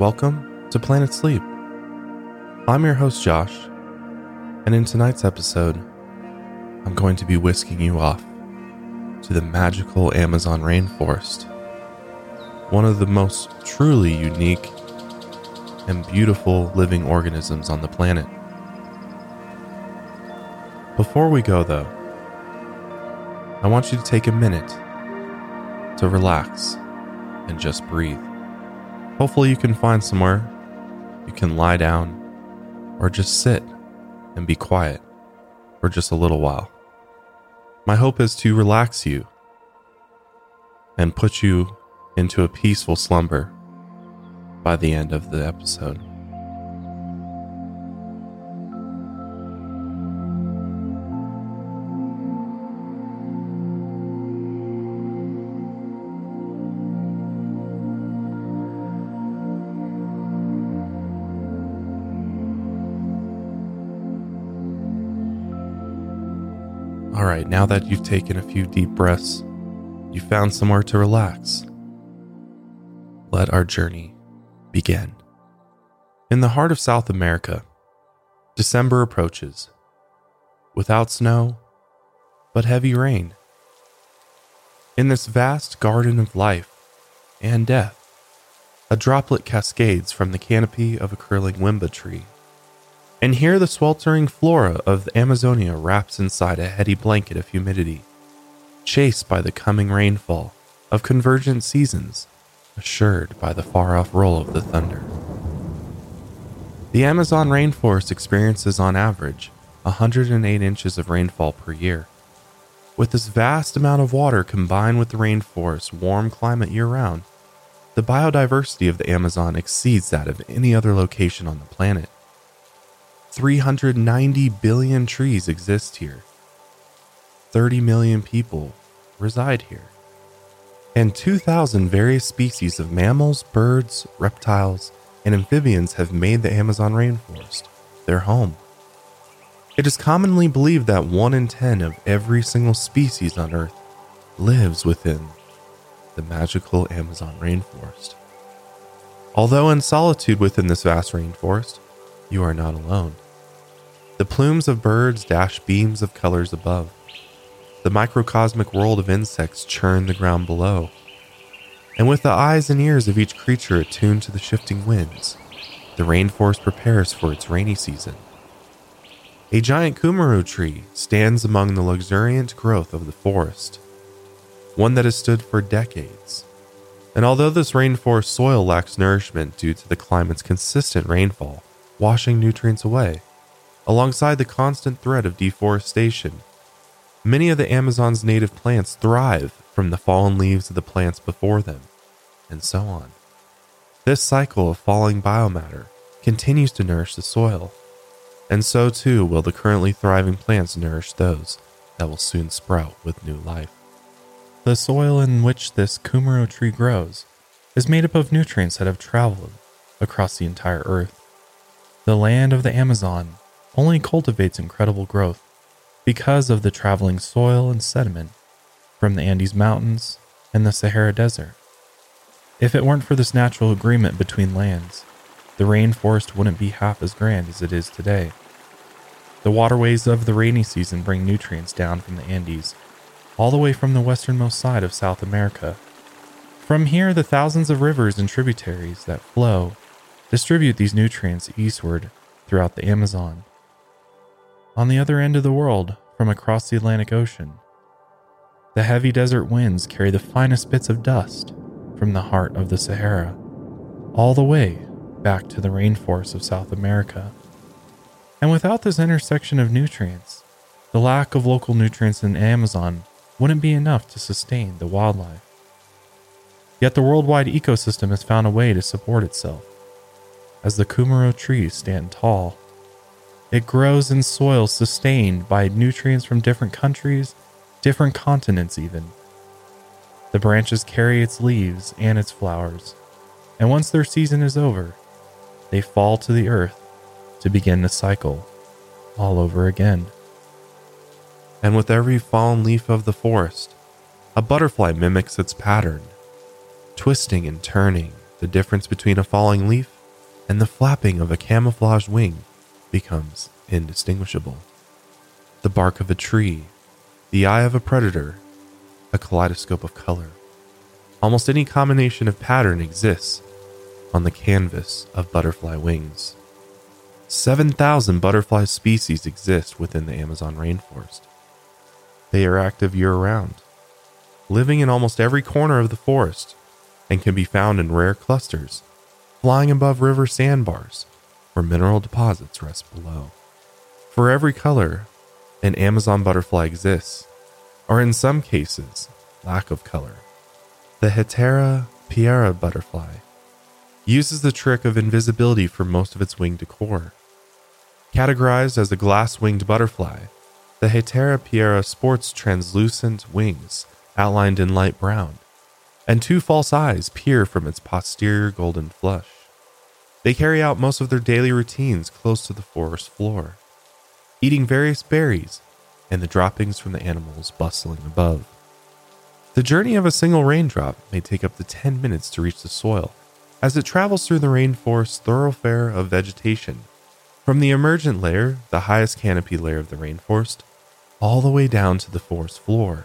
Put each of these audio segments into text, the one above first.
Welcome to Planet Sleep. I'm your host, Josh, and in tonight's episode, I'm going to be whisking you off to the magical Amazon rainforest, one of the most truly unique and beautiful living organisms on the planet. Before we go, though, I want you to take a minute to relax and just breathe. Hopefully, you can find somewhere you can lie down or just sit and be quiet for just a little while. My hope is to relax you and put you into a peaceful slumber by the end of the episode. All right, now that you've taken a few deep breaths, you found somewhere to relax. Let our journey begin. In the heart of South America, December approaches. Without snow, but heavy rain. In this vast garden of life and death, a droplet cascades from the canopy of a curling wimba tree. And here the sweltering flora of Amazonia wraps inside a heady blanket of humidity, chased by the coming rainfall of convergent seasons assured by the far off roll of the thunder. The Amazon rainforest experiences on average 108 inches of rainfall per year. With this vast amount of water combined with the rainforest's warm climate year round, the biodiversity of the Amazon exceeds that of any other location on the planet. 390 billion trees exist here. 30 million people reside here and 2,000 various species of mammals, birds, reptiles, and amphibians have made the Amazon rainforest their home. It is commonly believed that 1 in 10 of every single species on Earth lives within the magical Amazon rainforest. Although in solitude within this vast rainforest, you are not alone. The plumes of birds dash beams of colors above, the microcosmic world of insects churn the ground below. And with the eyes and ears of each creature attuned to the shifting winds, the rainforest prepares for its rainy season. A giant cumaru tree stands among the luxuriant growth of the forest, one that has stood for decades. And although this rainforest soil lacks nourishment due to the climate's consistent rainfall, washing nutrients away, alongside the constant threat of deforestation Many of the Amazon's native plants thrive from the fallen leaves of the plants before them, and so on. This cycle of falling biomatter continues to nourish the soil, and so too will the currently thriving plants nourish those that will soon sprout with new life. The soil in which this cumaru tree grows is made up of nutrients that have traveled across the entire earth. The land of the Amazon only cultivates incredible growth because of the traveling soil and sediment from the Andes Mountains and the Sahara Desert. If it weren't for this natural agreement between lands, the rainforest wouldn't be half as grand as it is today. The waterways of the rainy season bring nutrients down from the Andes, all the way from the westernmost side of South America. From here, the thousands of rivers and tributaries that flow distribute these nutrients eastward throughout the Amazon on the other end of the world, from across the Atlantic Ocean, the heavy desert winds carry the finest bits of dust from the heart of the Sahara, all the way back to the rainforests of South America. And without this intersection of nutrients, the lack of local nutrients in Amazon wouldn't be enough to sustain the wildlife. Yet the worldwide ecosystem has found a way to support itself, as the Cumaru trees stand tall it grows in soil sustained by nutrients from different countries, different continents, even. The branches carry its leaves and its flowers, and once their season is over, they fall to the earth to begin the cycle all over again. And with every fallen leaf of the forest, a butterfly mimics its pattern, twisting and turning the difference between a falling leaf and the flapping of a camouflaged wing becomes indistinguishable. The bark of a tree, the eye of a predator, a kaleidoscope of color. Almost any combination of pattern exists on the canvas of butterfly wings. 7,000 butterfly species exist within the Amazon rainforest. They are active year round, living in almost every corner of the forest, and can be found in rare clusters, flying above river sandbars mineral deposits rest below. For every color, an Amazon butterfly exists, or in some cases, lack of color. The Haetera piera butterfly uses the trick of invisibility for most of its wing decor. Categorized as a glass winged butterfly, the Haetera piera sports translucent wings outlined in light brown, and two false eyes peer from its posterior golden flush. They carry out most of their daily routines close to the forest floor, eating various berries and the droppings from the animals bustling above. The journey of a single raindrop may take up to 10 minutes to reach the soil as it travels through the rainforest thoroughfare of vegetation from the emergent layer, the highest canopy layer of the rainforest, all the way down to the forest floor,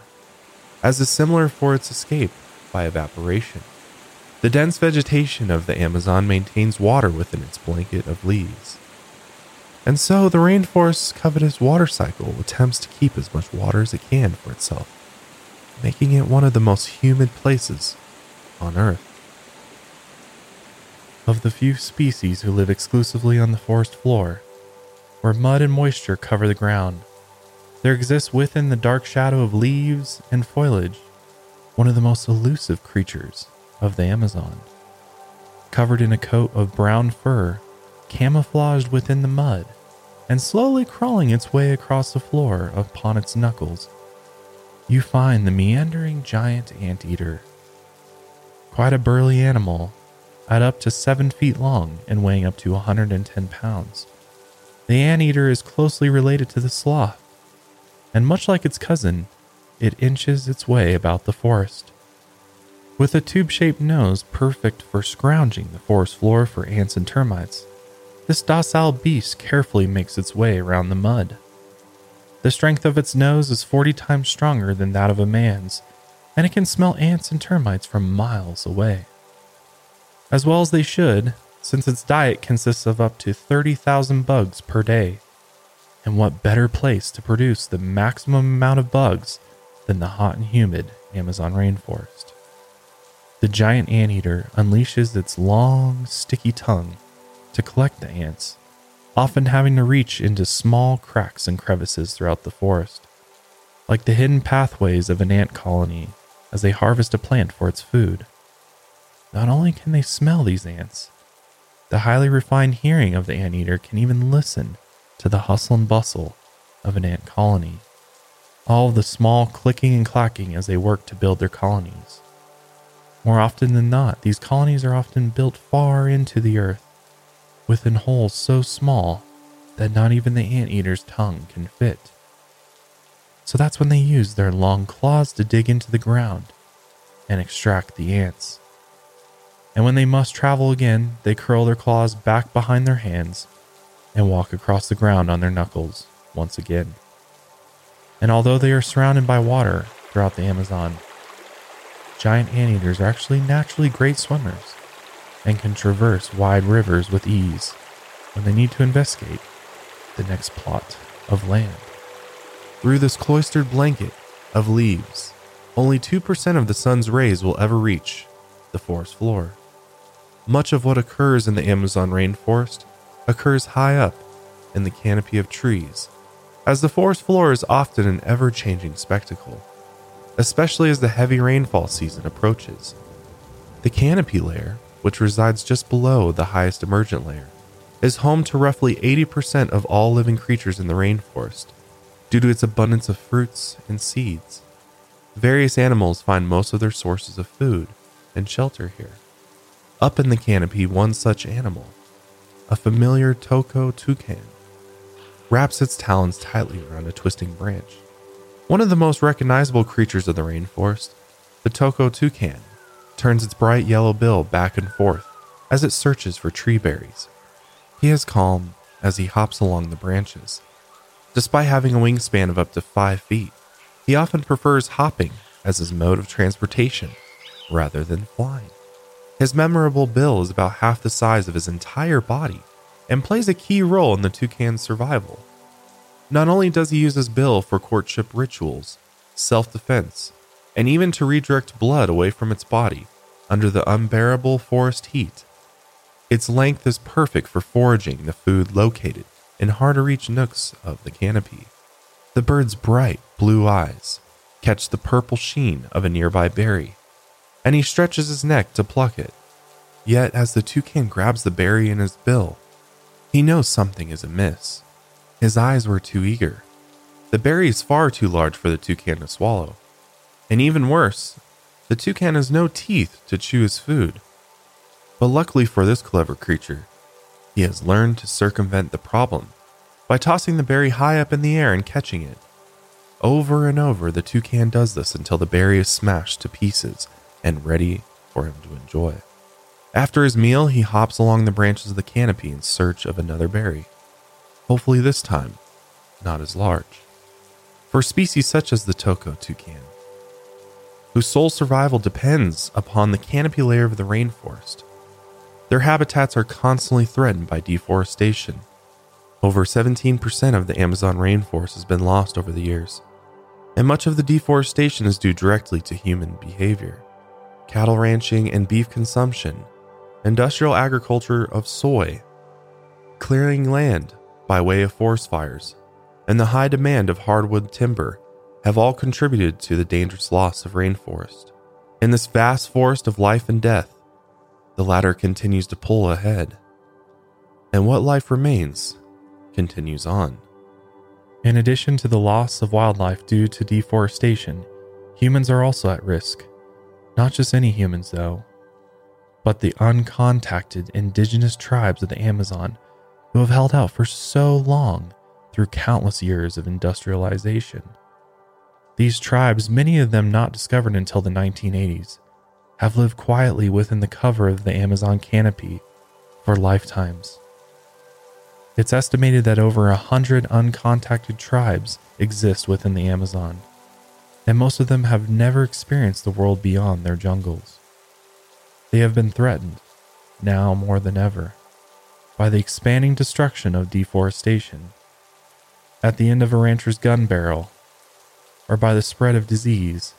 as is similar for its escape by evaporation. The dense vegetation of the Amazon maintains water within its blanket of leaves. And so the rainforest's covetous water cycle attempts to keep as much water as it can for itself, making it one of the most humid places on Earth. Of the few species who live exclusively on the forest floor, where mud and moisture cover the ground, there exists within the dark shadow of leaves and foliage one of the most elusive creatures of the Amazon. Covered in a coat of brown fur, camouflaged within the mud, and slowly crawling its way across the floor upon its knuckles, you find the meandering giant anteater. Quite a burly animal at up to 7 feet long and weighing up to 110 pounds. The anteater is closely related to the sloth, and much like its cousin, it inches its way about the forest. With a tube shaped nose perfect for scrounging the forest floor for ants and termites, this docile beast carefully makes its way around the mud. The strength of its nose is 40 times stronger than that of a man's, and it can smell ants and termites from miles away as well as they should, since its diet consists of up to 30,000 bugs per day. And what better place to produce the maximum amount of bugs than the hot and humid Amazon rainforest? The giant anteater unleashes its long, sticky tongue to collect the ants, often having to reach into small cracks and crevices throughout the forest, like the hidden pathways of an ant colony as they harvest a plant for its food. Not only can they smell these ants, the highly refined hearing of the anteater can even listen to the hustle and bustle of an ant colony. All the small clicking and clacking as they work to build their colonies. More often than not, these colonies are often built far into the earth, within holes so small that not even the anteater's tongue can fit. So that's when they use their long claws to dig into the ground and extract the ants and when they must travel again, they curl their claws back behind their hands and walk across the ground on their knuckles once again. And although they are surrounded by water throughout the Amazon, giant anteaters are actually naturally great swimmers and can traverse wide rivers with ease when they need to investigate the next plot of land. Through this cloistered blanket of leaves, only 2% of the sun's rays will ever reach the forest floor. Much of what occurs in the Amazon rainforest occurs high up in the canopy of trees, as the forest floor is often an ever changing spectacle, especially as the heavy rainfall season approaches. The canopy layer, which resides just below the highest emergent layer, is home to roughly 80% of all living creatures in the rainforest due to its abundance of fruits and seeds. Various animals find most of their sources of food and shelter here. Up in the canopy, one such animal, a familiar toco toucan, wraps its talons tightly around a twisting branch. One of the most recognizable creatures of the rainforest, the toco toucan, turns its bright yellow bill back and forth as it searches for tree berries. He is calm as he hops along the branches. Despite having a wingspan of up to five feet, he often prefers hopping as his mode of transportation rather than flying. His memorable bill is about half the size of his entire body and plays a key role in the toucan's survival. Not only does he use his bill for courtship rituals, self defense, and even to redirect blood away from its body under the unbearable forest heat, its length is perfect for foraging the food located in hard to reach nooks of the canopy. The bird's bright blue eyes catch the purple sheen of a nearby berry, and he stretches his neck to pluck it. Yet, as the toucan grabs the berry in his bill, he knows something is amiss. His eyes were too eager. The berry is far too large for the toucan to swallow. And even worse, the toucan has no teeth to chew his food. But luckily for this clever creature, he has learned to circumvent the problem by tossing the berry high up in the air and catching it. Over and over, the toucan does this until the berry is smashed to pieces and ready for him to enjoy. After his meal, he hops along the branches of the canopy in search of another berry. Hopefully, this time, not as large. For species such as the Toco toucan, whose sole survival depends upon the canopy layer of the rainforest, their habitats are constantly threatened by deforestation. Over 17% of the Amazon rainforest has been lost over the years, and much of the deforestation is due directly to human behavior. Cattle ranching and beef consumption, industrial agriculture of soy, clearing land by way of forest fires, and the high demand of hardwood timber have all contributed to the dangerous loss of rainforest. In this vast forest of life and death, the latter continues to pull ahead. And what life remains continues on. In addition to the loss of wildlife due to deforestation, humans are also at risk. Not just any humans, though, but the uncontacted indigenous tribes of the Amazon who have held out for so long through countless years of industrialization. These tribes, many of them not discovered until the 1980s, have lived quietly within the cover of the Amazon canopy for lifetimes. It's estimated that over a hundred uncontacted tribes exist within the Amazon, and most of them have never experienced the world beyond their jungles. They have been threatened, now more than ever, by the expanding destruction of deforestation. At the end of a rancher's gun barrel, or by the spread of disease,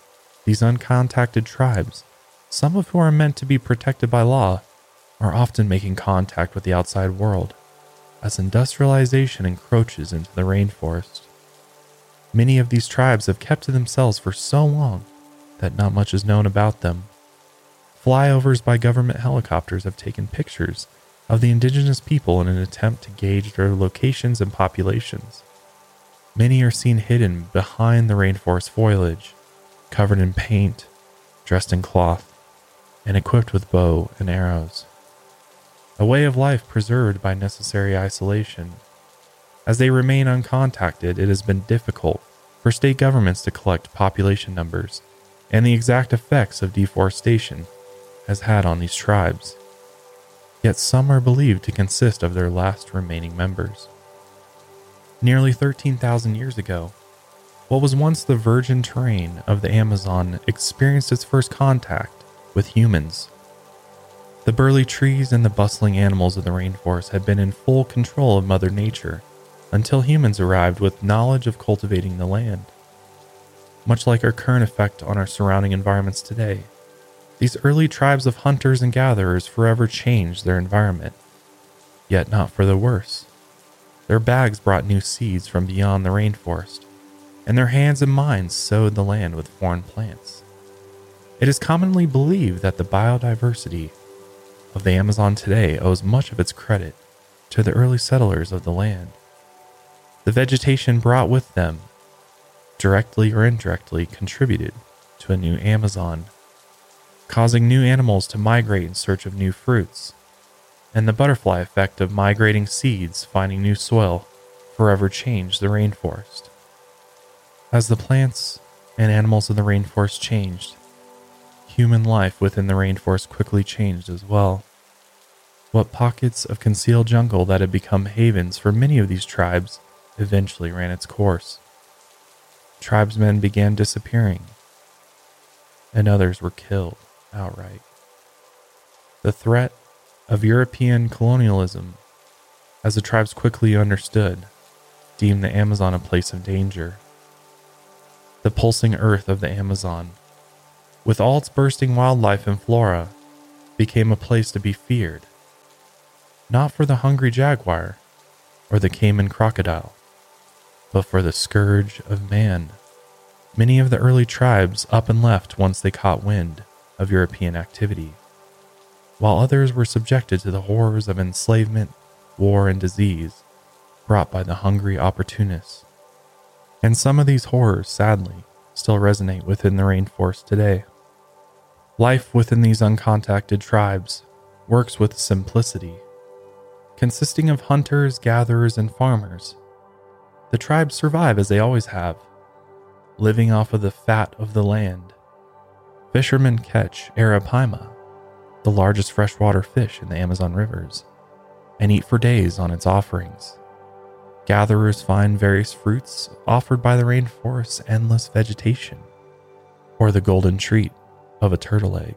these uncontacted tribes some of whom are meant to be protected by law, are often making contact with the outside world as industrialization encroaches into the rainforest. Many of these tribes have kept to themselves for so long that not much is known about them. Flyovers by government helicopters have taken pictures of the indigenous people in an attempt to gauge their locations and populations. Many are seen hidden behind the rainforest foliage, covered in paint, dressed in cloth, and equipped with bow and arrows. A way of life preserved by necessary isolation. As they remain uncontacted, it has been difficult for state governments to collect population numbers and the exact effects of deforestation has had on these tribes. Yet some are believed to consist of their last remaining members. Nearly 13,000 years ago, what was once the virgin terrain of the Amazon experienced its first contact with humans. The burly trees and the bustling animals of the rainforest had been in full control of Mother Nature until humans arrived with knowledge of cultivating the land. Much like our current effect on our surrounding environments today, these early tribes of hunters and gatherers forever changed their environment, yet not for the worse. Their bags brought new seeds from beyond the rainforest, and their hands and minds sowed the land with foreign plants. It is commonly believed that the biodiversity of the Amazon today owes much of its credit to the early settlers of the land. The vegetation brought with them, directly or indirectly, contributed to a new Amazon, causing new animals to migrate in search of new fruits, and the butterfly effect of migrating seeds finding new soil forever changed the rainforest. As the plants and animals of the rainforest changed, human life within the rainforest quickly changed as well. What pockets of concealed jungle that had become havens for many of these tribes eventually ran its course. Tribesmen began disappearing, and others were killed outright. The threat of European colonialism, as the tribes quickly understood, deemed the Amazon a place of danger. The pulsing earth of the Amazon, with all its bursting wildlife and flora, became a place to be feared. Not for the hungry jaguar or the caiman crocodile, but for the scourge of man. Many of the early tribes up and left once they caught wind of European activity, while others were subjected to the horrors of enslavement, war, and disease brought by the hungry opportunists. And some of these horrors, sadly, still resonate within the rainforest today. Life within these uncontacted tribes works with simplicity. Consisting of hunters, gatherers, and farmers, the tribes survive as they always have, living off of the fat of the land. Fishermen catch arapaima, the largest freshwater fish in the Amazon rivers, and eat for days on its offerings. Gatherers find various fruits offered by the rainforest's endless vegetation, or the golden treat of a turtle egg.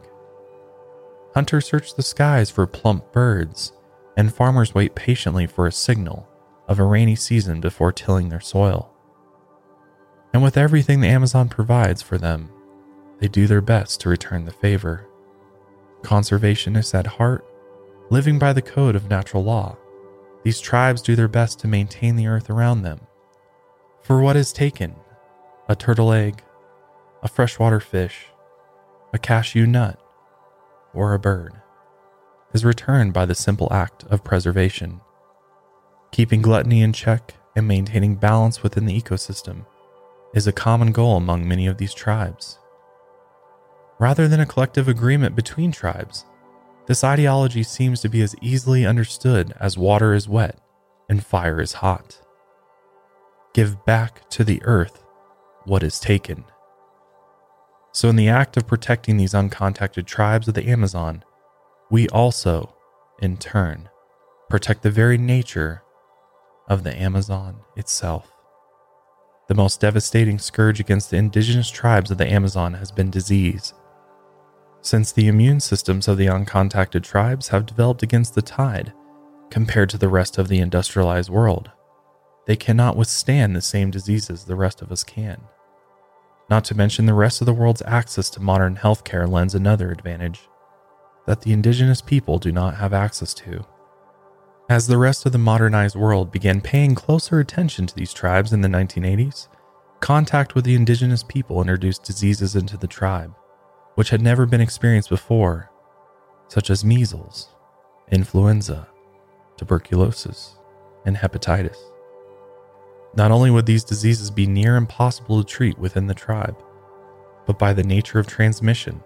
Hunters search the skies for plump birds, and farmers wait patiently for a signal of a rainy season before tilling their soil. And with everything the Amazon provides for them, they do their best to return the favor. Conservationists at heart, living by the code of natural law, these tribes do their best to maintain the earth around them. For what is taken a turtle egg, a freshwater fish, a cashew nut, or a bird is returned by the simple act of preservation. Keeping gluttony in check and maintaining balance within the ecosystem is a common goal among many of these tribes. Rather than a collective agreement between tribes, this ideology seems to be as easily understood as water is wet and fire is hot. Give back to the earth what is taken. So, in the act of protecting these uncontacted tribes of the Amazon, we also, in turn, protect the very nature of the Amazon itself. The most devastating scourge against the indigenous tribes of the Amazon has been disease. Since the immune systems of the uncontacted tribes have developed against the tide compared to the rest of the industrialized world, they cannot withstand the same diseases the rest of us can. Not to mention, the rest of the world's access to modern healthcare lends another advantage that the indigenous people do not have access to. As the rest of the modernized world began paying closer attention to these tribes in the 1980s, contact with the indigenous people introduced diseases into the tribe, which had never been experienced before, such as measles, influenza, tuberculosis, and hepatitis. Not only would these diseases be near impossible to treat within the tribe, but by the nature of transmission,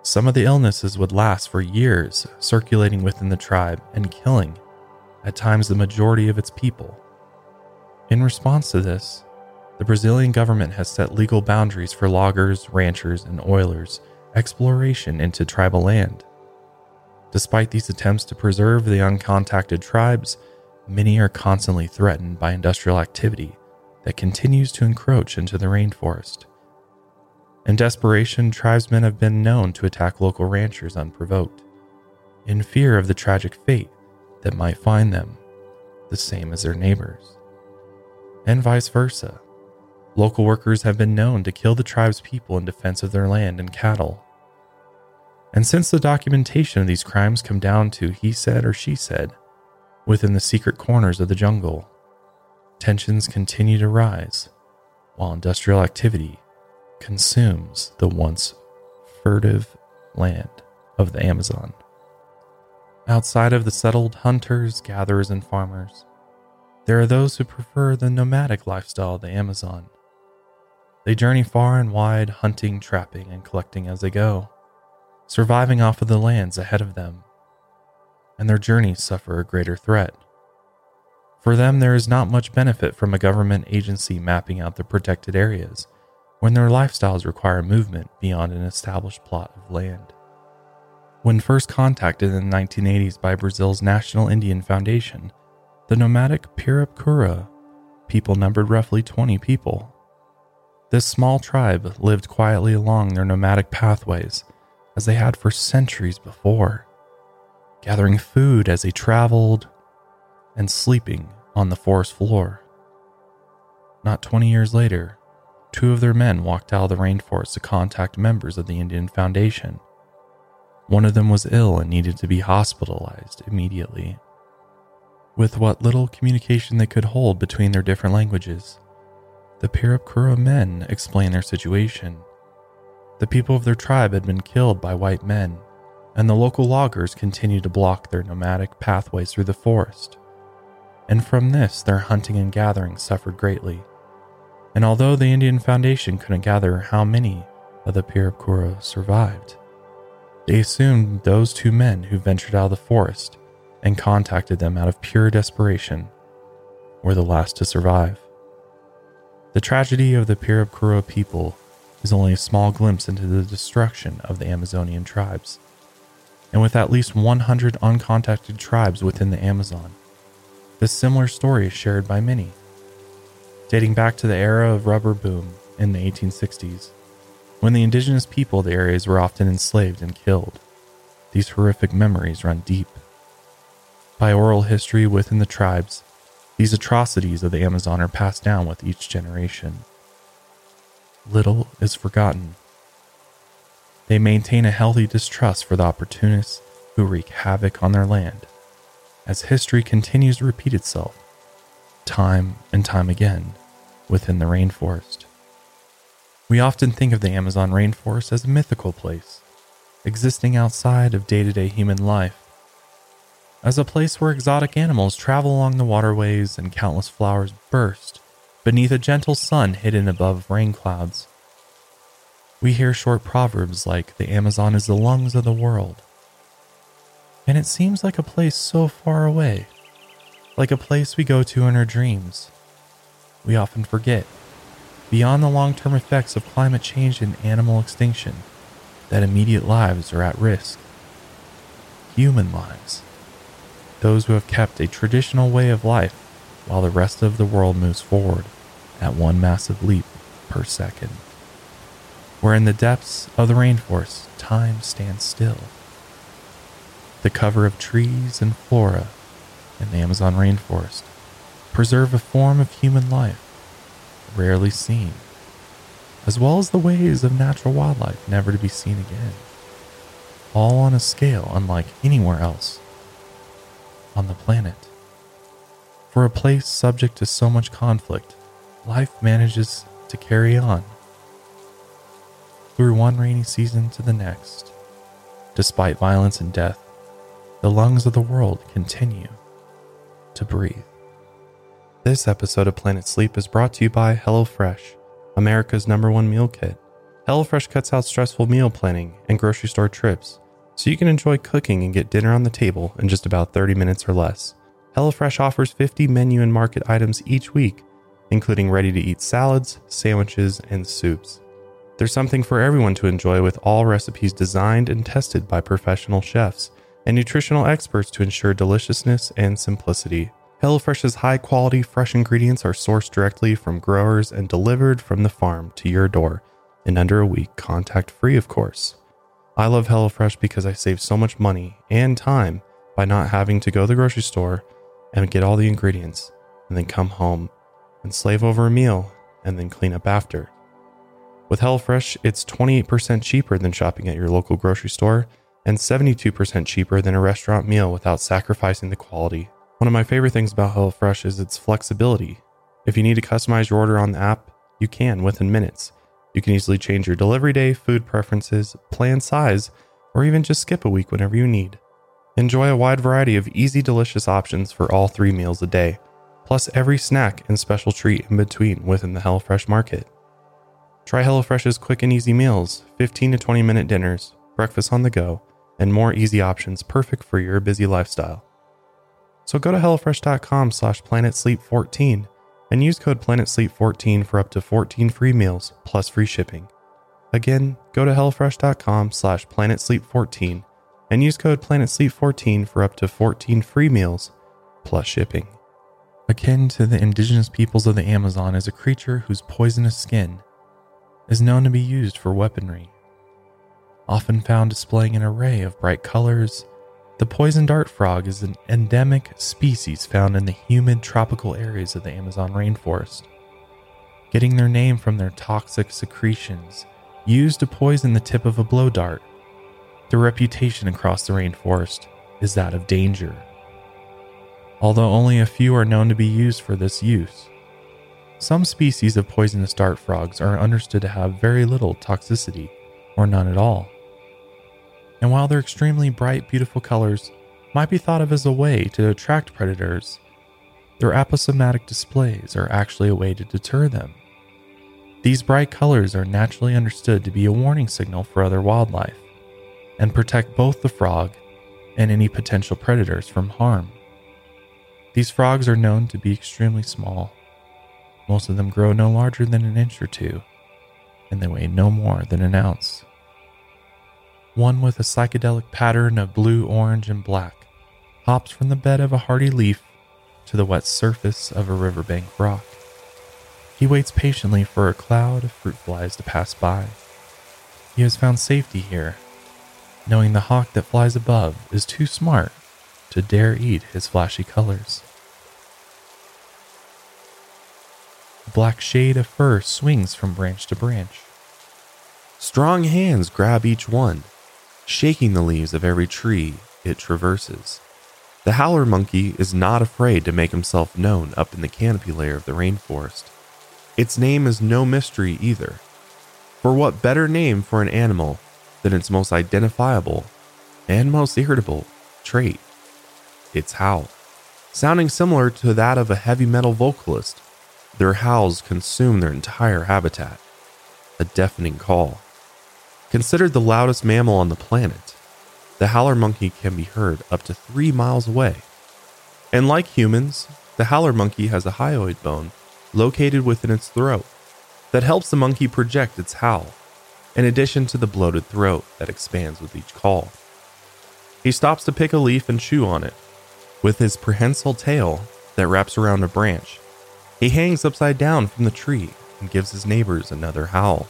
some of the illnesses would last for years, circulating within the tribe and killing, at times, the majority of its people. In response to this, the Brazilian government has set legal boundaries for loggers, ranchers, and oilers' exploration into tribal land. Despite these attempts to preserve the uncontacted tribes, many are constantly threatened by industrial activity that continues to encroach into the rainforest. In desperation, tribesmen have been known to attack local ranchers unprovoked, in fear of the tragic fate that might find them, the same as their neighbors. And vice versa. Local workers have been known to kill the tribe's people in defense of their land and cattle. And since the documentation of these crimes come down to he said or she said, within the secret corners of the jungle, tensions continue to rise, while industrial activity consumes the once furtive land of the Amazon. Outside of the settled hunters, gatherers, and farmers, there are those who prefer the nomadic lifestyle of the Amazon. They journey far and wide, hunting, trapping, and collecting as they go, surviving off of the lands ahead of them, and their journeys suffer a greater threat. For them, there is not much benefit from a government agency mapping out the protected areas when their lifestyles require movement beyond an established plot of land. When first contacted in the 1980s by Brazil's National Indian Foundation, the nomadic Piripkura people numbered roughly 20 people. This small tribe lived quietly along their nomadic pathways as they had for centuries before, gathering food as they traveled and sleeping on the forest floor. Not 20 years later, two of their men walked out of the rainforest to contact members of the Indian Foundation one of them was ill and needed to be hospitalized immediately. With what little communication they could hold between their different languages, the Piripkura men explained their situation. The people of their tribe had been killed by white men, and the local loggers continued to block their nomadic pathways through the forest. And from this, their hunting and gathering suffered greatly. And although the Indian Foundation couldn't gather how many of the Piripkura survived, they assumed those two men who ventured out of the forest and contacted them out of pure desperation were the last to survive. The tragedy of the Piripkura people is only a small glimpse into the destruction of the Amazonian tribes. And with at least 100 uncontacted tribes within the Amazon, this similar story is shared by many. Dating back to the era of rubber boom in the 1860s, when the indigenous people of the areas were often enslaved and killed. These horrific memories run deep. By oral history within the tribes, these atrocities of the Amazon are passed down with each generation. Little is forgotten. They maintain a healthy distrust for the opportunists who wreak havoc on their land, as history continues to repeat itself, time and time again, within the rainforest. We often think of the Amazon rainforest as a mythical place, existing outside of day to day human life, as a place where exotic animals travel along the waterways and countless flowers burst beneath a gentle sun hidden above rain clouds. We hear short proverbs like, The Amazon is the lungs of the world. And it seems like a place so far away, like a place we go to in our dreams. We often forget beyond the long term effects of climate change and animal extinction, that immediate lives are at risk. Human lives. Those who have kept a traditional way of life while the rest of the world moves forward at one massive leap per second. Where in the depths of the rainforest, time stands still. The cover of trees and flora in the Amazon rainforest preserve a form of human life rarely seen, as well as the ways of natural wildlife never to be seen again, all on a scale unlike anywhere else on the planet. For a place subject to so much conflict, life manages to carry on through one rainy season to the next. Despite violence and death, the lungs of the world continue to breathe. This episode of Planet Sleep is brought to you by HelloFresh, America's number one meal kit. HelloFresh cuts out stressful meal planning and grocery store trips, so you can enjoy cooking and get dinner on the table in just about 30 minutes or less. HelloFresh offers 50 menu and market items each week, including ready to eat salads, sandwiches, and soups. There's something for everyone to enjoy with all recipes designed and tested by professional chefs and nutritional experts to ensure deliciousness and simplicity. HelloFresh's high quality, fresh ingredients are sourced directly from growers and delivered from the farm to your door in under a week, contact free, of course. I love HelloFresh because I save so much money and time by not having to go to the grocery store and get all the ingredients and then come home and slave over a meal and then clean up after. With HelloFresh, it's 28% cheaper than shopping at your local grocery store and 72% cheaper than a restaurant meal without sacrificing the quality one of my favorite things about HelloFresh is its flexibility. If you need to customize your order on the app, you can within minutes. You can easily change your delivery day, food preferences, plan size, or even just skip a week whenever you need. Enjoy a wide variety of easy, delicious options for all three meals a day, plus every snack and special treat in between within the HelloFresh market. Try HelloFresh's quick and easy meals, 15 to 20 minute dinners, breakfast on the go, and more easy options perfect for your busy lifestyle. So go to HelloFresh.com slash planetsleep14 and use code PlanetSleep14 for up to 14 free meals plus free shipping. Again, go to HelloFresh.com slash PlanetSleep14 and use code PlanetSleep14 for up to 14 free meals plus shipping. Akin to the indigenous peoples of the Amazon is a creature whose poisonous skin is known to be used for weaponry. Often found displaying an array of bright colors, the poison dart frog is an endemic species found in the humid tropical areas of the Amazon rainforest. Getting their name from their toxic secretions used to poison the tip of a blow dart, the reputation across the rainforest is that of danger. Although only a few are known to be used for this use, some species of poisonous dart frogs are understood to have very little toxicity or none at all and while their extremely bright, beautiful colors might be thought of as a way to attract predators, their aposematic displays are actually a way to deter them. These bright colors are naturally understood to be a warning signal for other wildlife and protect both the frog and any potential predators from harm. These frogs are known to be extremely small. Most of them grow no larger than an inch or two, and they weigh no more than an ounce one with a psychedelic pattern of blue, orange, and black, hops from the bed of a hardy leaf to the wet surface of a riverbank rock. He waits patiently for a cloud of fruit flies to pass by. He has found safety here, knowing the hawk that flies above is too smart to dare eat his flashy colors. The black shade of fur swings from branch to branch. Strong hands grab each one, shaking the leaves of every tree it traverses. The howler monkey is not afraid to make himself known up in the canopy layer of the rainforest. Its name is no mystery either. For what better name for an animal than its most identifiable and most irritable trait? Its howl. Sounding similar to that of a heavy metal vocalist, their howls consume their entire habitat. A deafening call. Considered the loudest mammal on the planet, the howler monkey can be heard up to three miles away. And like humans, the howler monkey has a hyoid bone located within its throat that helps the monkey project its howl, in addition to the bloated throat that expands with each call. He stops to pick a leaf and chew on it. With his prehensile tail that wraps around a branch, he hangs upside down from the tree and gives his neighbors another howl.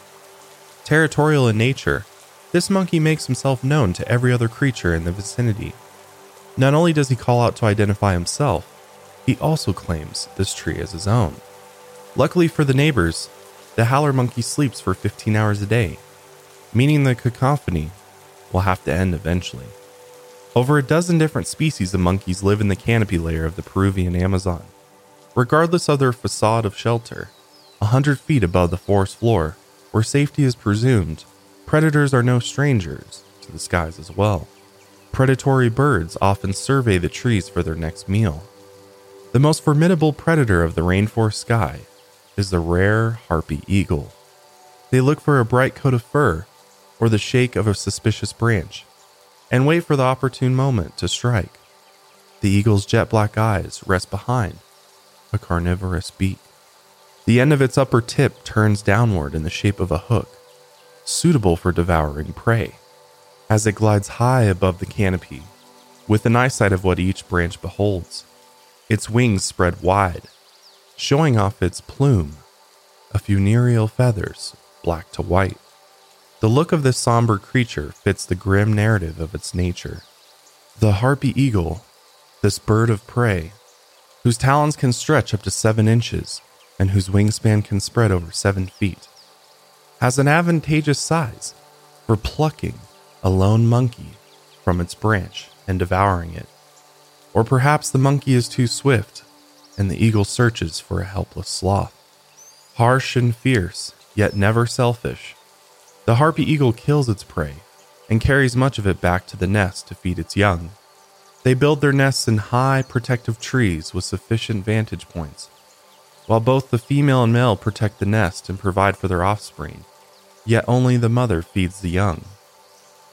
Territorial in nature, this monkey makes himself known to every other creature in the vicinity. Not only does he call out to identify himself, he also claims this tree as his own. Luckily for the neighbors, the howler monkey sleeps for 15 hours a day, meaning the cacophony will have to end eventually. Over a dozen different species of monkeys live in the canopy layer of the Peruvian Amazon. Regardless of their facade of shelter, a hundred feet above the forest floor, where safety is presumed, predators are no strangers to the skies as well. Predatory birds often survey the trees for their next meal. The most formidable predator of the rainforest sky is the rare harpy eagle. They look for a bright coat of fur or the shake of a suspicious branch and wait for the opportune moment to strike. The eagle's jet black eyes rest behind a carnivorous beak. The end of its upper tip turns downward in the shape of a hook, suitable for devouring prey. As it glides high above the canopy, with an eyesight of what each branch beholds, its wings spread wide, showing off its plume, a funereal feathers, black to white. The look of this somber creature fits the grim narrative of its nature. The harpy eagle, this bird of prey, whose talons can stretch up to seven inches, and whose wingspan can spread over seven feet, has an advantageous size for plucking a lone monkey from its branch and devouring it. Or perhaps the monkey is too swift and the eagle searches for a helpless sloth. Harsh and fierce, yet never selfish, the harpy eagle kills its prey and carries much of it back to the nest to feed its young. They build their nests in high, protective trees with sufficient vantage points while both the female and male protect the nest and provide for their offspring, yet only the mother feeds the young.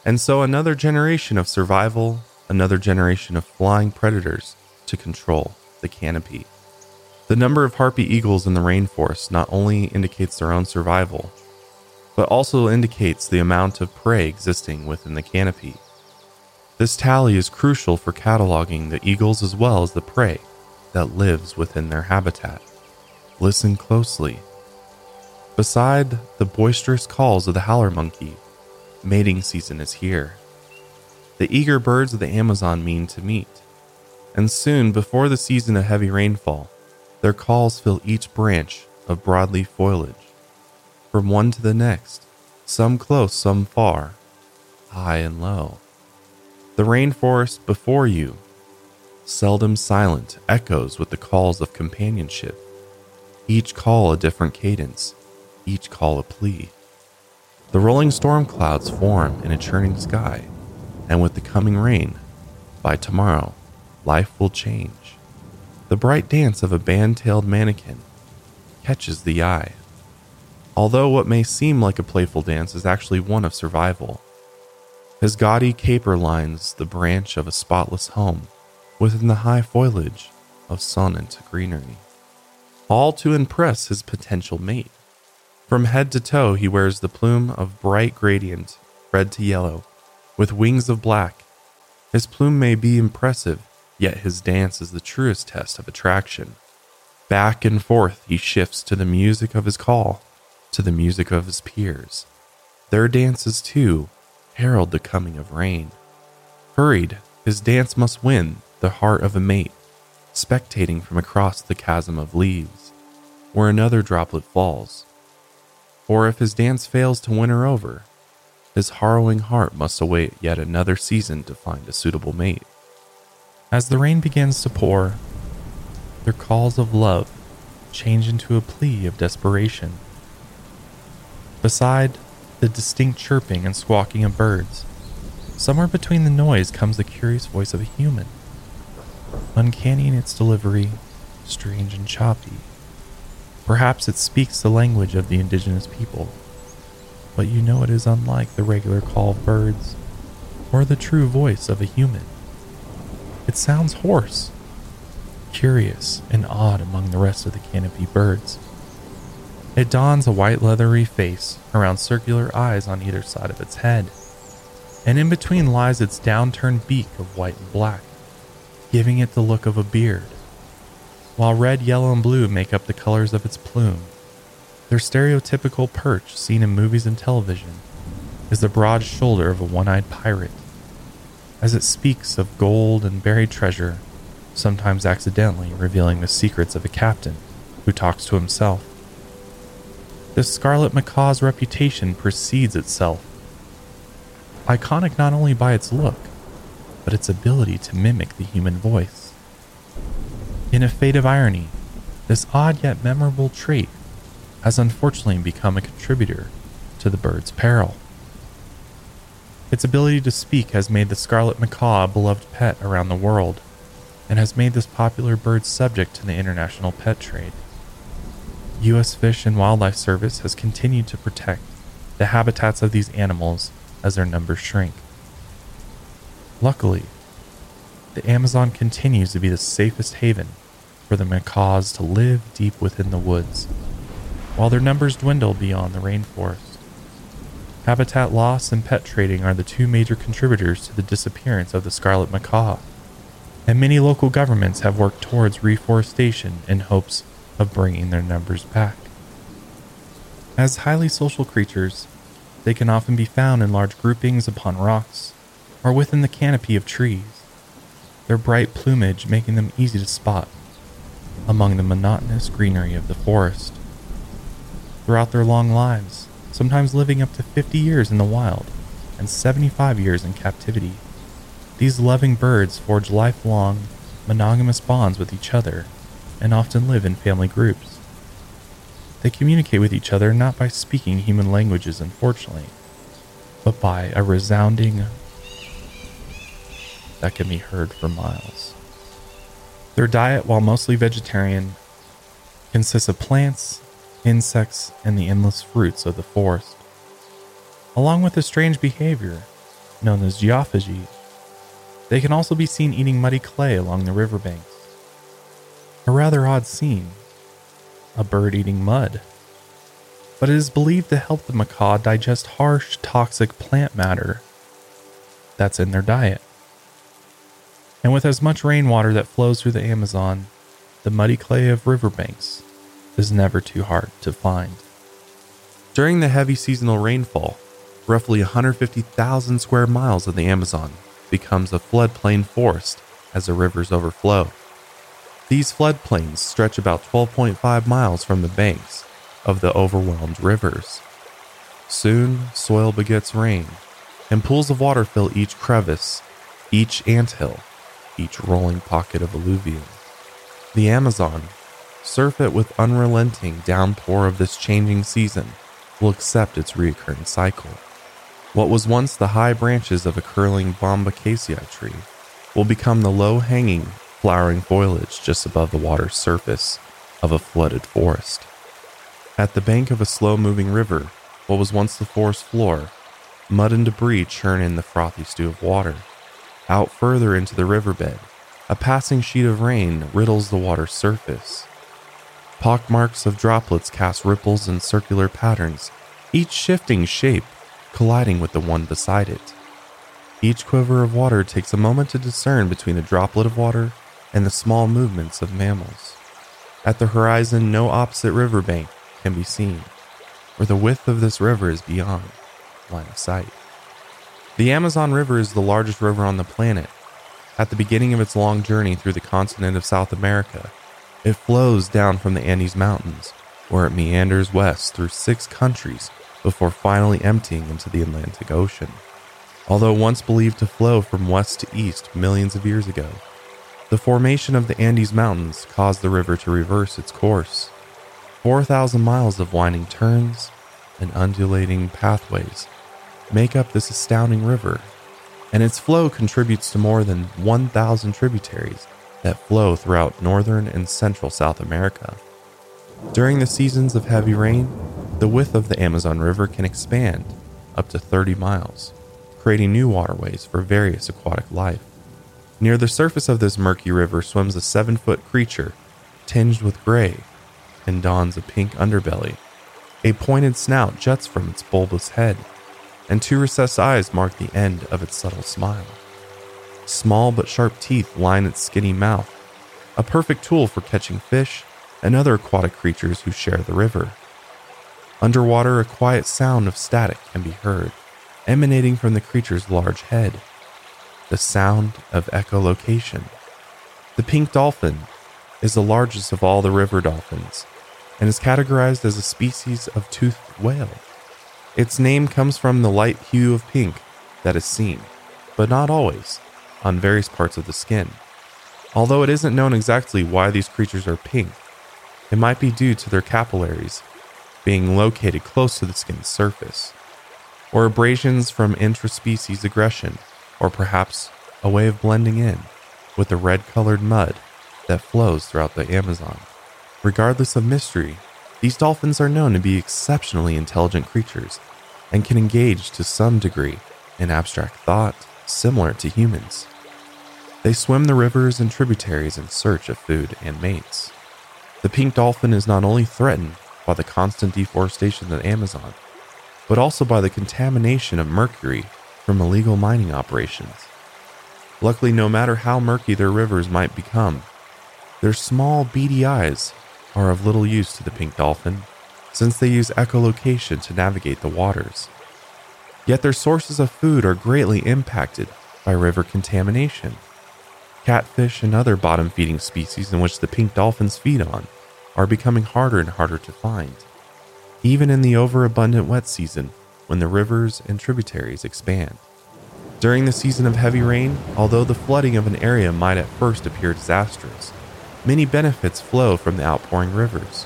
And so another generation of survival, another generation of flying predators to control the canopy. The number of harpy eagles in the rainforest not only indicates their own survival, but also indicates the amount of prey existing within the canopy. This tally is crucial for cataloging the eagles as well as the prey that lives within their habitat. Listen closely. Beside the boisterous calls of the howler monkey, mating season is here. The eager birds of the Amazon mean to meet, and soon before the season of heavy rainfall, their calls fill each branch of broadleaf foliage. From one to the next, some close, some far, high and low. The rainforest before you, seldom silent, echoes with the calls of companionship. Each call a different cadence, each call a plea. The rolling storm clouds form in a churning sky, and with the coming rain, by tomorrow, life will change. The bright dance of a band tailed manakin catches the eye. Although what may seem like a playful dance is actually one of survival. His gaudy caper lines the branch of a spotless home within the high foliage of sonant greenery, all to impress his potential mate. From head to toe, he wears the plume of bright gradient, red to yellow, with wings of black. His plume may be impressive, Yet his dance is the truest test of attraction. Back and forth he shifts to the music of his call, to the music of his peers. Their dances, too, herald the coming of rain. Hurried, his dance must win the heart of a mate, spectating from across the chasm of leaves, where another droplet falls. Or if his dance fails to win her over, his harrowing heart must await yet another season to find a suitable mate. As the rain begins to pour, their calls of love change into a plea of desperation. Beside the distinct chirping and squawking of birds, somewhere between the noise comes the curious voice of a human, uncanny in its delivery, strange and choppy. Perhaps it speaks the language of the indigenous people, but you know it is unlike the regular call of birds or the true voice of a human. It sounds hoarse, curious, and odd among the rest of the canopy birds. It dons a white leathery face around circular eyes on either side of its head, and in between lies its downturned beak of white and black, giving it the look of a beard. While red, yellow, and blue make up the colors of its plume, their stereotypical perch seen in movies and television is the broad shoulder of a one eyed pirate as it speaks of gold and buried treasure, sometimes accidentally revealing the secrets of a captain who talks to himself. This scarlet macaw's reputation precedes itself. Iconic not only by its look, but its ability to mimic the human voice. In a fate of irony, this odd yet memorable trait has unfortunately become a contributor to the bird's peril. Its ability to speak has made the scarlet macaw a beloved pet around the world and has made this popular bird subject to the international pet trade. U.S. Fish and Wildlife Service has continued to protect the habitats of these animals as their numbers shrink. Luckily, the Amazon continues to be the safest haven for the macaws to live deep within the woods, while their numbers dwindle beyond the rainforest. Habitat loss and pet trading are the two major contributors to the disappearance of the scarlet macaw, and many local governments have worked towards reforestation in hopes of bringing their numbers back. As highly social creatures, they can often be found in large groupings upon rocks or within the canopy of trees, their bright plumage making them easy to spot among the monotonous greenery of the forest. Throughout their long lives, sometimes living up to 50 years in the wild and 75 years in captivity. These loving birds forge lifelong, monogamous bonds with each other and often live in family groups. They communicate with each other not by speaking human languages, unfortunately, but by a resounding that can be heard for miles. Their diet, while mostly vegetarian, consists of plants, insects, and the endless fruits of the forest. Along with a strange behavior known as geophagy, they can also be seen eating muddy clay along the riverbanks. A rather odd scene, a bird eating mud. But it is believed to help the macaw digest harsh, toxic plant matter that's in their diet. And with as much rainwater that flows through the Amazon, the muddy clay of riverbanks is never too hard to find. During the heavy seasonal rainfall, roughly 150,000 square miles of the Amazon becomes a floodplain forest as the rivers overflow. These floodplains stretch about 12.5 miles from the banks of the overwhelmed rivers. Soon, soil begets rain, and pools of water fill each crevice, each anthill, each rolling pocket of alluvium. The Amazon, surf it with unrelenting downpour of this changing season, will accept its recurring cycle. What was once the high branches of a curling bombaceae tree will become the low hanging, flowering foliage just above the water's surface of a flooded forest. At the bank of a slow moving river, what was once the forest floor, mud and debris churn in the frothy stew of water. Out further into the riverbed, a passing sheet of rain riddles the water's surface. Pockmarks of droplets cast ripples in circular patterns, each shifting shape colliding with the one beside it. Each quiver of water takes a moment to discern between a droplet of water and the small movements of mammals. At the horizon, no opposite riverbank can be seen, or the width of this river is beyond line of sight. The Amazon River is the largest river on the planet. At the beginning of its long journey through the continent of South America, it flows down from the Andes Mountains, where it meanders west through six countries before finally emptying into the Atlantic Ocean. Although once believed to flow from west to east millions of years ago, the formation of the Andes Mountains caused the river to reverse its course. 4,000 miles of winding turns and undulating pathways make up this astounding river, and its flow contributes to more than 1,000 tributaries that flow throughout northern and central South America. During the seasons of heavy rain, the width of the Amazon River can expand up to 30 miles, creating new waterways for various aquatic life. Near the surface of this murky river swims a seven foot creature tinged with gray and dons a pink underbelly. A pointed snout juts from its bulbous head, and two recessed eyes mark the end of its subtle smile. Small but sharp teeth line its skinny mouth, a perfect tool for catching fish and other aquatic creatures who share the river. Underwater, a quiet sound of static can be heard, emanating from the creature's large head. The sound of echolocation. The pink dolphin is the largest of all the river dolphins and is categorized as a species of toothed whale. Its name comes from the light hue of pink that is seen, but not always, on various parts of the skin. Although it isn't known exactly why these creatures are pink, it might be due to their capillaries being located close to the skin's surface, or abrasions from intraspecies aggression, or perhaps a way of blending in with the red colored mud that flows throughout the Amazon. Regardless of mystery, these dolphins are known to be exceptionally intelligent creatures and can engage to some degree in abstract thought similar to humans. They swim the rivers and tributaries in search of food and mates. The pink dolphin is not only threatened by the constant deforestation of the Amazon, but also by the contamination of mercury from illegal mining operations. Luckily, no matter how murky their rivers might become, their small, beady eyes are of little use to the pink dolphin, since they use echolocation to navigate the waters. Yet their sources of food are greatly impacted by river contamination. Catfish and other bottom feeding species in which the pink dolphins feed on are becoming harder and harder to find, even in the overabundant wet season when the rivers and tributaries expand. During the season of heavy rain, although the flooding of an area might at first appear disastrous, Many benefits flow from the outpouring rivers.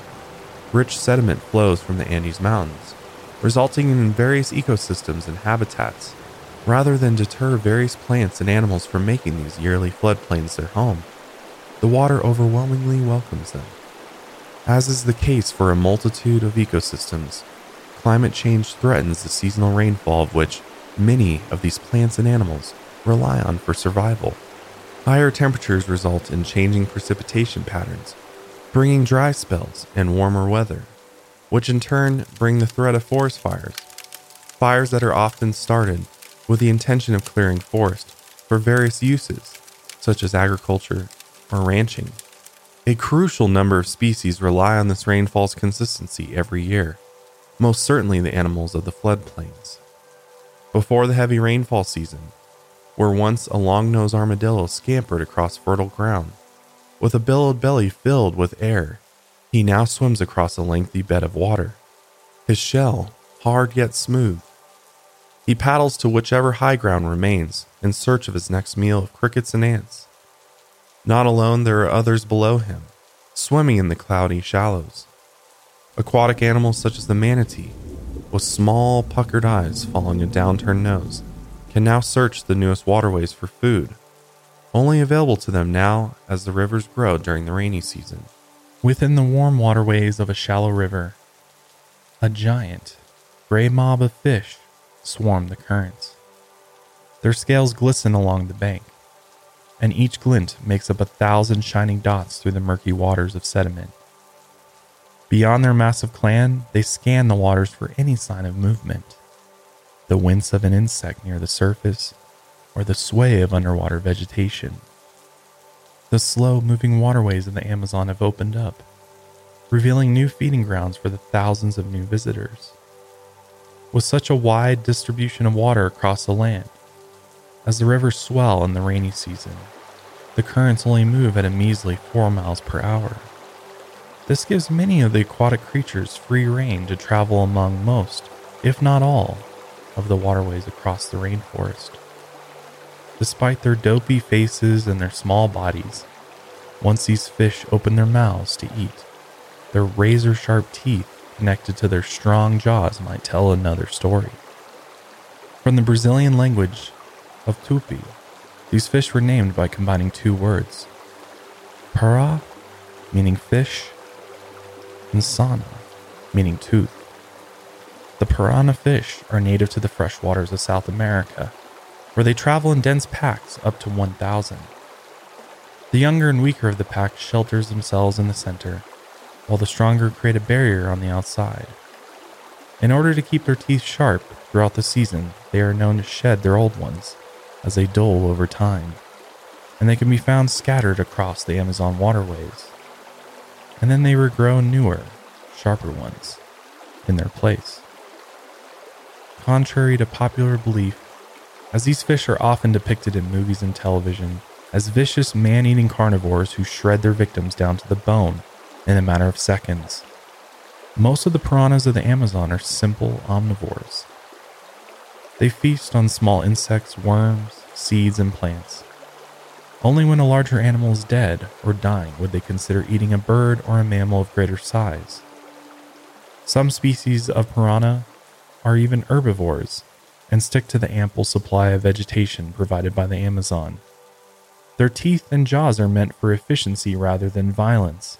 Rich sediment flows from the Andes Mountains, resulting in various ecosystems and habitats, rather than deter various plants and animals from making these yearly floodplains their home. The water overwhelmingly welcomes them. As is the case for a multitude of ecosystems, climate change threatens the seasonal rainfall of which many of these plants and animals rely on for survival. Higher temperatures result in changing precipitation patterns, bringing dry spells and warmer weather, which in turn bring the threat of forest fires. Fires that are often started with the intention of clearing forest for various uses, such as agriculture or ranching. A crucial number of species rely on this rainfall's consistency every year, most certainly the animals of the floodplains. Before the heavy rainfall season, where once a long nosed armadillo scampered across fertile ground, with a billowed belly filled with air, he now swims across a lengthy bed of water, his shell hard yet smooth. He paddles to whichever high ground remains in search of his next meal of crickets and ants. Not alone, there are others below him, swimming in the cloudy shallows. Aquatic animals such as the manatee, with small puckered eyes following a downturned nose, can now search the newest waterways for food, only available to them now as the rivers grow during the rainy season. Within the warm waterways of a shallow river, a giant, gray mob of fish swarm the currents. Their scales glisten along the bank, and each glint makes up a thousand shining dots through the murky waters of sediment. Beyond their massive clan, they scan the waters for any sign of movement the wince of an insect near the surface, or the sway of underwater vegetation. The slow moving waterways of the Amazon have opened up, revealing new feeding grounds for the thousands of new visitors. With such a wide distribution of water across the land, as the rivers swell in the rainy season, the currents only move at a measly 4 miles per hour. This gives many of the aquatic creatures free rein to travel among most, if not all, of the waterways across the rainforest. Despite their dopey faces and their small bodies, once these fish open their mouths to eat, their razor sharp teeth connected to their strong jaws might tell another story. From the Brazilian language of Tupi, these fish were named by combining two words para, meaning fish, and sana, meaning tooth. The piranha fish are native to the freshwaters of South America, where they travel in dense packs up to 1,000. The younger and weaker of the pack shelters themselves in the center, while the stronger create a barrier on the outside. In order to keep their teeth sharp throughout the season, they are known to shed their old ones as they dull over time, and they can be found scattered across the Amazon waterways and then they regrow newer, sharper ones in their place. Contrary to popular belief, as these fish are often depicted in movies and television as vicious man eating carnivores who shred their victims down to the bone in a matter of seconds, most of the piranhas of the Amazon are simple omnivores. They feast on small insects, worms, seeds, and plants only when a larger animal is dead or dying would they consider eating a bird or a mammal of greater size. Some species of piranha are even herbivores and stick to the ample supply of vegetation provided by the Amazon. Their teeth and jaws are meant for efficiency rather than violence,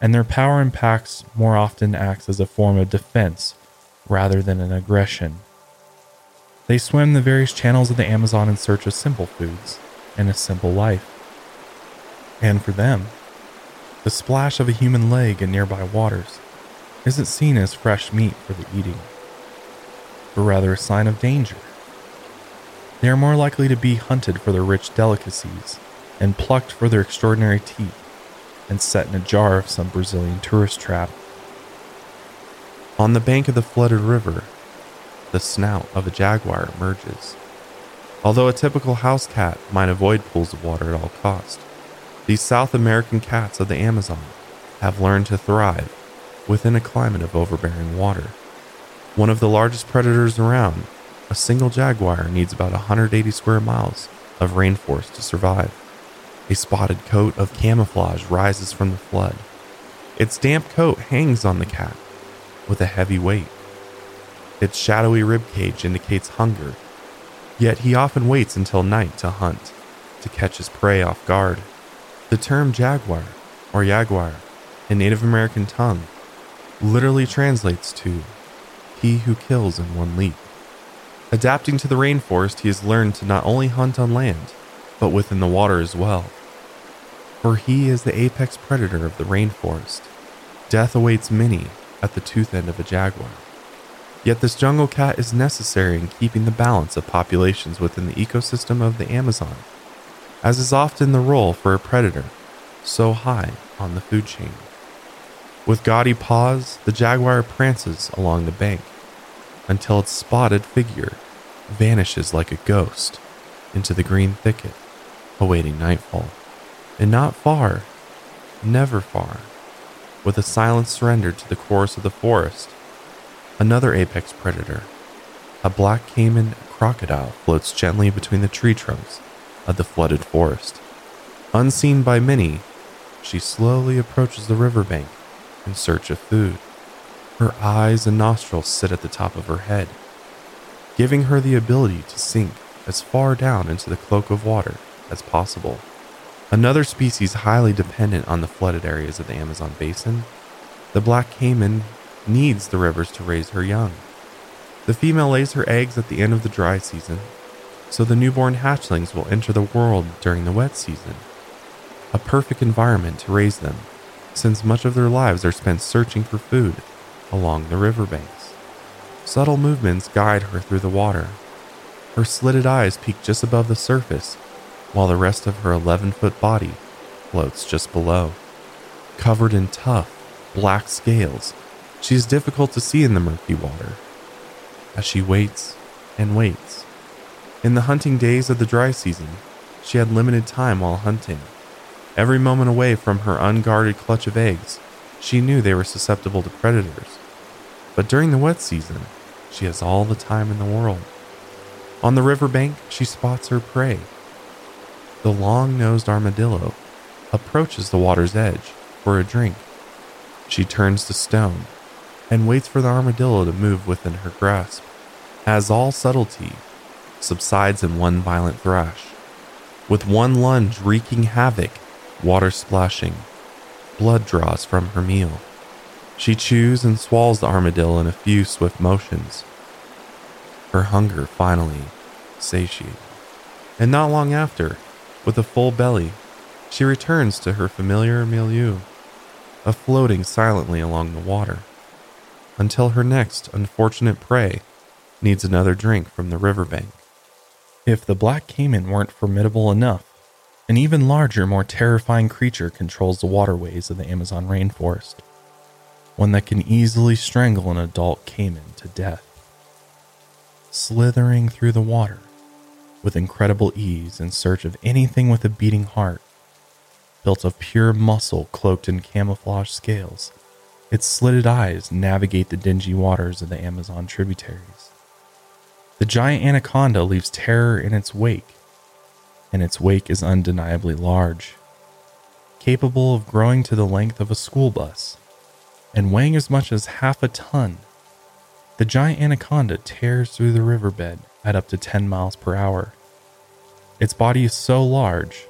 and their power in packs more often acts as a form of defense rather than an aggression. They swim the various channels of the Amazon in search of simple foods and a simple life. And for them, the splash of a human leg in nearby waters isn't seen as fresh meat for the eating, but rather a sign of danger. They are more likely to be hunted for their rich delicacies and plucked for their extraordinary teeth and set in a jar of some Brazilian tourist trap. On the bank of the flooded river, the snout of a jaguar emerges Although a typical house cat might avoid pools of water at all costs. these South American cats of the Amazon have learned to thrive within a climate of overbearing water. One of the largest predators around, a single jaguar needs about 180 square miles of rainforest to survive. A spotted coat of camouflage rises from the flood. Its damp coat hangs on the cat with a heavy weight. Its shadowy rib cage indicates hunger Yet he often waits until night to hunt, to catch his prey off guard. The term jaguar, or jaguar, in Native American tongue, literally translates to he who kills in one leap. Adapting to the rainforest, he has learned to not only hunt on land, but within the water as well. for he is the apex predator of the rainforest. Death awaits many at the tooth end of a jaguar. Yet this jungle cat is necessary in keeping the balance of populations within the ecosystem of the Amazon, as is often the role for a predator so high on the food chain. With gaudy paws, the jaguar prances along the bank until its spotted figure vanishes like a ghost into the green thicket, awaiting nightfall. And not far, never far, with a silent surrender to the chorus of the forest, another apex predator, a black caiman crocodile, floats gently between the tree trunks of the flooded forest. Unseen by many, she slowly approaches the riverbank in search of food. Her eyes and nostrils sit at the top of her head, giving her the ability to sink as far down into the cloak of water as possible. Another species highly dependent on the flooded areas of the Amazon basin, the black caiman needs the rivers to raise her young. The female lays her eggs at the end of the dry season, so the newborn hatchlings will enter the world during the wet season. A perfect environment to raise them, since much of their lives are spent searching for food along the riverbanks. Subtle movements guide her through the water. Her slitted eyes peek just above the surface, while the rest of her 11 foot body floats just below. Covered in tough, black scales, she is difficult to see in the murky water as she waits and waits. In the hunting days of the dry season, she had limited time while hunting. Every moment away from her unguarded clutch of eggs, she knew they were susceptible to predators. But during the wet season, she has all the time in the world. On the riverbank, she spots her prey. The long nosed armadillo approaches the water's edge for a drink. She turns to stone and waits for the armadillo to move within her grasp. As all subtlety subsides in one violent thrash, with one lunge wreaking havoc, water splashing, blood draws from her meal. She chews and swallows the armadillo in a few swift motions. Her hunger finally satiated. And not long after, with a full belly, she returns to her familiar milieu of floating silently along the water until her next unfortunate prey needs another drink from the riverbank. If the black caiman weren't formidable enough, an even larger, more terrifying creature controls the waterways of the Amazon rainforest, one that can easily strangle an adult caiman to death. Slithering through the water with incredible ease in search of anything with a beating heart, built of pure muscle cloaked in camouflage scales, its slitted eyes navigate the dingy waters of the Amazon tributaries. The giant anaconda leaves terror in its wake, and its wake is undeniably large, capable of growing to the length of a school bus and weighing as much as half a ton. The giant anaconda tears through the riverbed at up to 10 miles per hour. Its body is so large,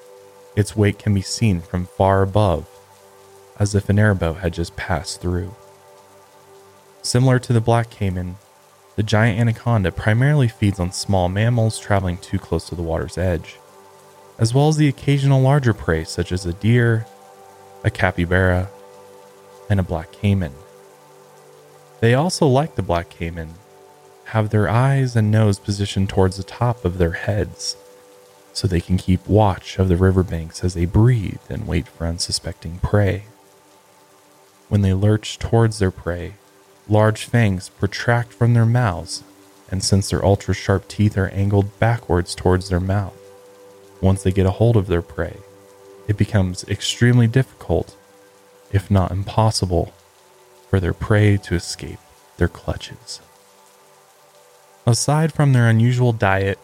its weight can be seen from far above as if an airboat had just passed through. Similar to the black caiman, the giant anaconda primarily feeds on small mammals traveling too close to the water's edge, as well as the occasional larger prey such as a deer, a capybara, and a black caiman. They also, like the black caiman, have their eyes and nose positioned towards the top of their heads so they can keep watch of the riverbanks as they breathe and wait for unsuspecting prey. When they lurch towards their prey, large fangs protract from their mouths, and since their ultra sharp teeth are angled backwards towards their mouth, once they get a hold of their prey, it becomes extremely difficult, if not impossible, for their prey to escape their clutches. Aside from their unusual diet,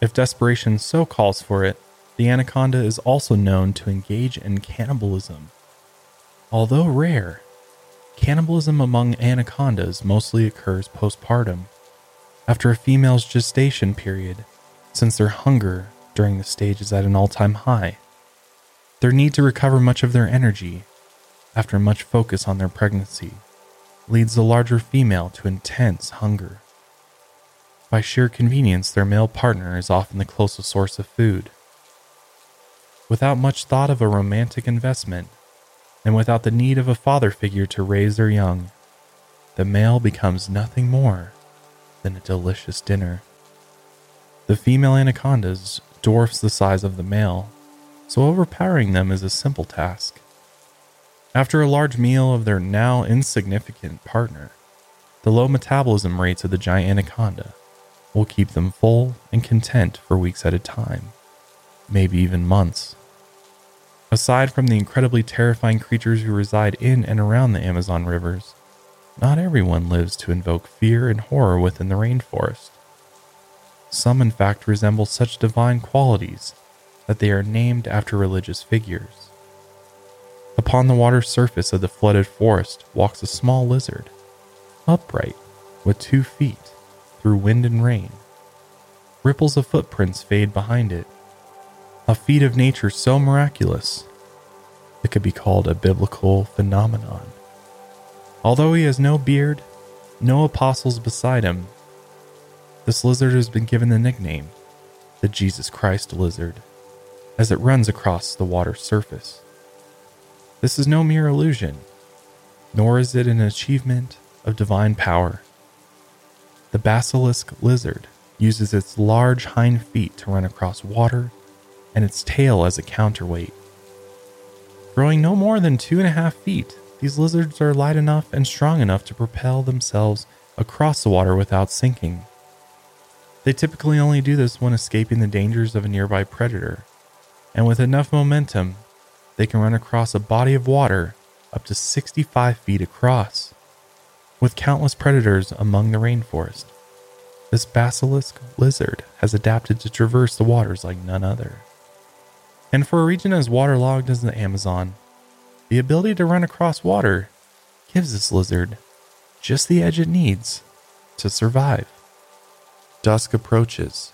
if desperation so calls for it, the anaconda is also known to engage in cannibalism Although rare, cannibalism among anacondas mostly occurs postpartum, after a female's gestation period, since their hunger during the stage is at an all time high. Their need to recover much of their energy after much focus on their pregnancy leads the larger female to intense hunger. By sheer convenience, their male partner is often the closest source of food. without much thought of a romantic investment, and without the need of a father figure to raise their young, the male becomes nothing more than a delicious dinner. The female anacondas dwarfs the size of the male, so overpowering them is a simple task. After a large meal of their now insignificant partner, the low metabolism rates of the giant anaconda will keep them full and content for weeks at a time, maybe even months. Aside from the incredibly terrifying creatures who reside in and around the Amazon rivers, not everyone lives to invoke fear and horror within the rainforest. Some, in fact, resemble such divine qualities that they are named after religious figures. Upon the water surface of the flooded forest walks a small lizard, upright, with two feet, through wind and rain. Ripples of footprints fade behind it. A feat of nature so miraculous, it could be called a biblical phenomenon. Although he has no beard, no apostles beside him, this lizard has been given the nickname the Jesus Christ lizard, as it runs across the water's surface. This is no mere illusion, nor is it an achievement of divine power. The basilisk lizard uses its large hind feet to run across water and its tail as a counterweight. Growing no more than two and a half feet, these lizards are light enough and strong enough to propel themselves across the water without sinking. They typically only do this when escaping the dangers of a nearby predator, and with enough momentum, they can run across a body of water up to 65 feet across. With countless predators among the rainforest, this basilisk lizard has adapted to traverse the waters like none other. And for a region as waterlogged as the Amazon, the ability to run across water gives this lizard just the edge it needs to survive. Dusk approaches.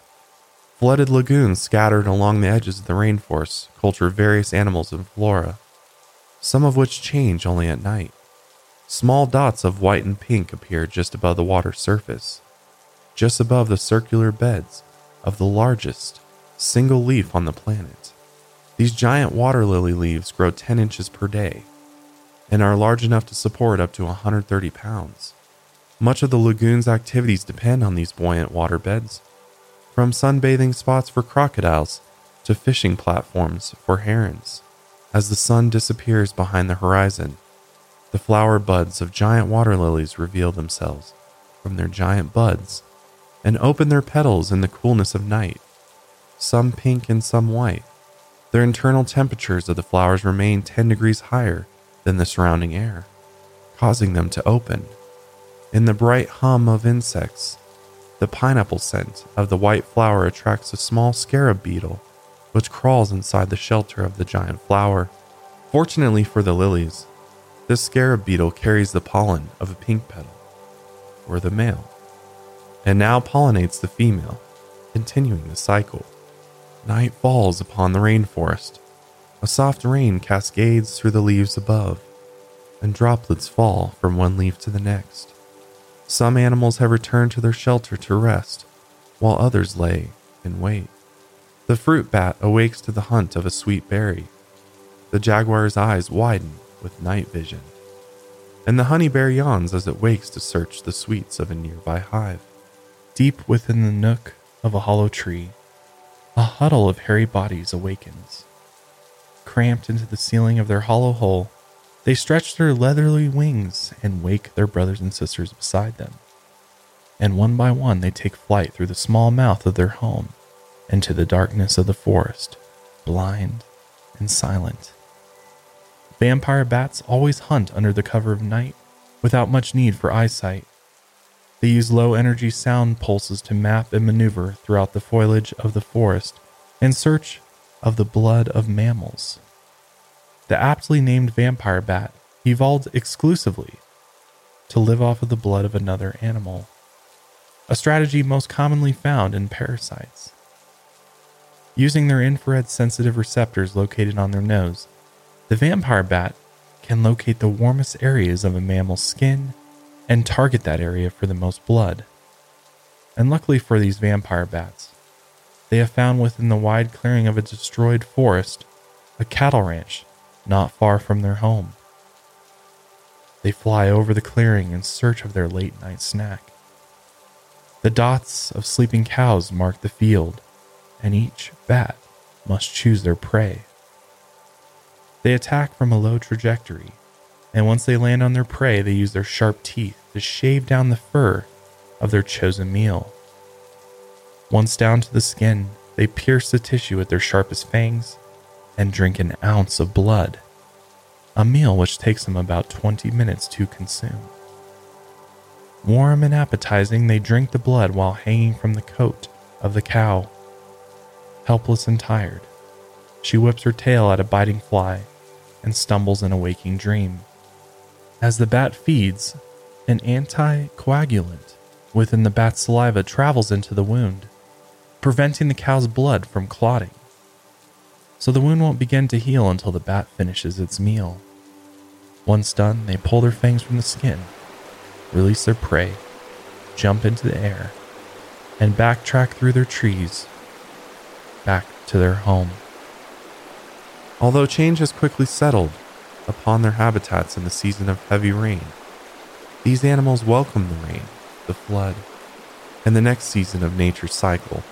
Flooded lagoons scattered along the edges of the rainforest culture various animals and flora, some of which change only at night. Small dots of white and pink appear just above the water's surface, just above the circular beds of the largest single leaf on the planet. These giant water lily leaves grow 10 inches per day and are large enough to support up to 130 pounds. Much of the lagoon's activities depend on these buoyant waterbeds, from sunbathing spots for crocodiles to fishing platforms for herons. As the sun disappears behind the horizon, the flower buds of giant water lilies reveal themselves from their giant buds and open their petals in the coolness of night, some pink and some white. Their internal temperatures of the flowers remain 10 degrees higher than the surrounding air, causing them to open in the bright hum of insects, the pineapple scent of the white flower attracts a small scarab beetle, which crawls inside the shelter of the giant flower. Fortunately for the lilies, this scarab beetle carries the pollen of a pink petal, or the male, and now pollinates the female, continuing the cycle. Night falls upon the rainforest. A soft rain cascades through the leaves above, and droplets fall from one leaf to the next. Some animals have returned to their shelter to rest, while others lay in wait. The fruit bat awakes to the hunt of a sweet berry. The jaguar's eyes widen with night vision, and the honey bear yawns as it wakes to search the sweets of a nearby hive. Deep within the nook of a hollow tree, a huddle of hairy bodies awakens. Cramped into the ceiling of their hollow hole, they stretch their leathery wings and wake their brothers and sisters beside them. And one by one, they take flight through the small mouth of their home into the darkness of the forest, blind and silent. Vampire bats always hunt under the cover of night without much need for eyesight. They use low energy sound pulses to map and maneuver throughout the foliage of the forest in search of the blood of mammals the aptly named vampire bat evolved exclusively to live off of the blood of another animal, a strategy most commonly found in parasites. Using their infrared sensitive receptors located on their nose, the vampire bat can locate the warmest areas of a mammal's skin and target that area for the most blood. And luckily for these vampire bats, they have found within the wide clearing of a destroyed forest a cattle ranch not far from their home. They fly over the clearing in search of their late night snack. The dots of sleeping cows mark the field, and each bat must choose their prey. They attack from a low trajectory, and once they land on their prey, they use their sharp teeth to shave down the fur of their chosen meal. Once down to the skin, they pierce the tissue with their sharpest fangs and drink an ounce of blood, a meal which takes them about 20 minutes to consume. Warm and appetizing, they drink the blood while hanging from the coat of the cow. Helpless and tired, she whips her tail at a biting fly and stumbles in a waking dream. As the bat feeds, an anticoagulant within the bat's saliva travels into the wound, preventing the cow's blood from clotting. So the wound won't begin to heal until the bat finishes its meal. Once done, they pull their fangs from the skin, release their prey, jump into the air, and backtrack through their trees back to their home. Although change has quickly settled upon their habitats in the season of heavy rain, these animals welcome the rain, the flood, and the next season of nature's cycle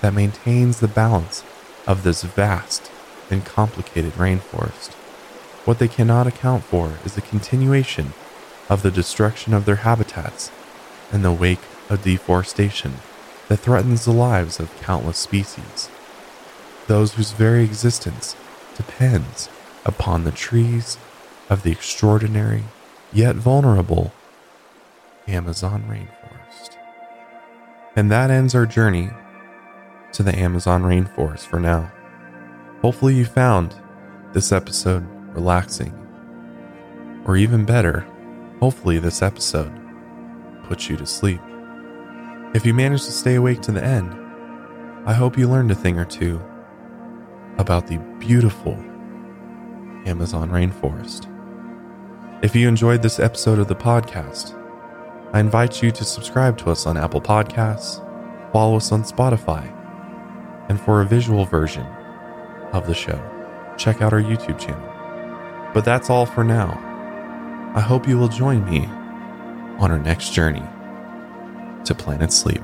that maintains the balance of this vast and complicated rainforest. What they cannot account for is the continuation of the destruction of their habitats in the wake of deforestation that threatens the lives of countless species, those whose very existence depends upon the trees of the extraordinary yet vulnerable Amazon rainforest. And that ends our journey to the Amazon rainforest for now. Hopefully, you found this episode relaxing. Or even better, hopefully, this episode puts you to sleep. If you managed to stay awake to the end, I hope you learned a thing or two about the beautiful Amazon rainforest. If you enjoyed this episode of the podcast, I invite you to subscribe to us on Apple Podcasts, follow us on Spotify, and for a visual version of the show, check out our YouTube channel. But that's all for now. I hope you will join me on our next journey to Planet Sleep.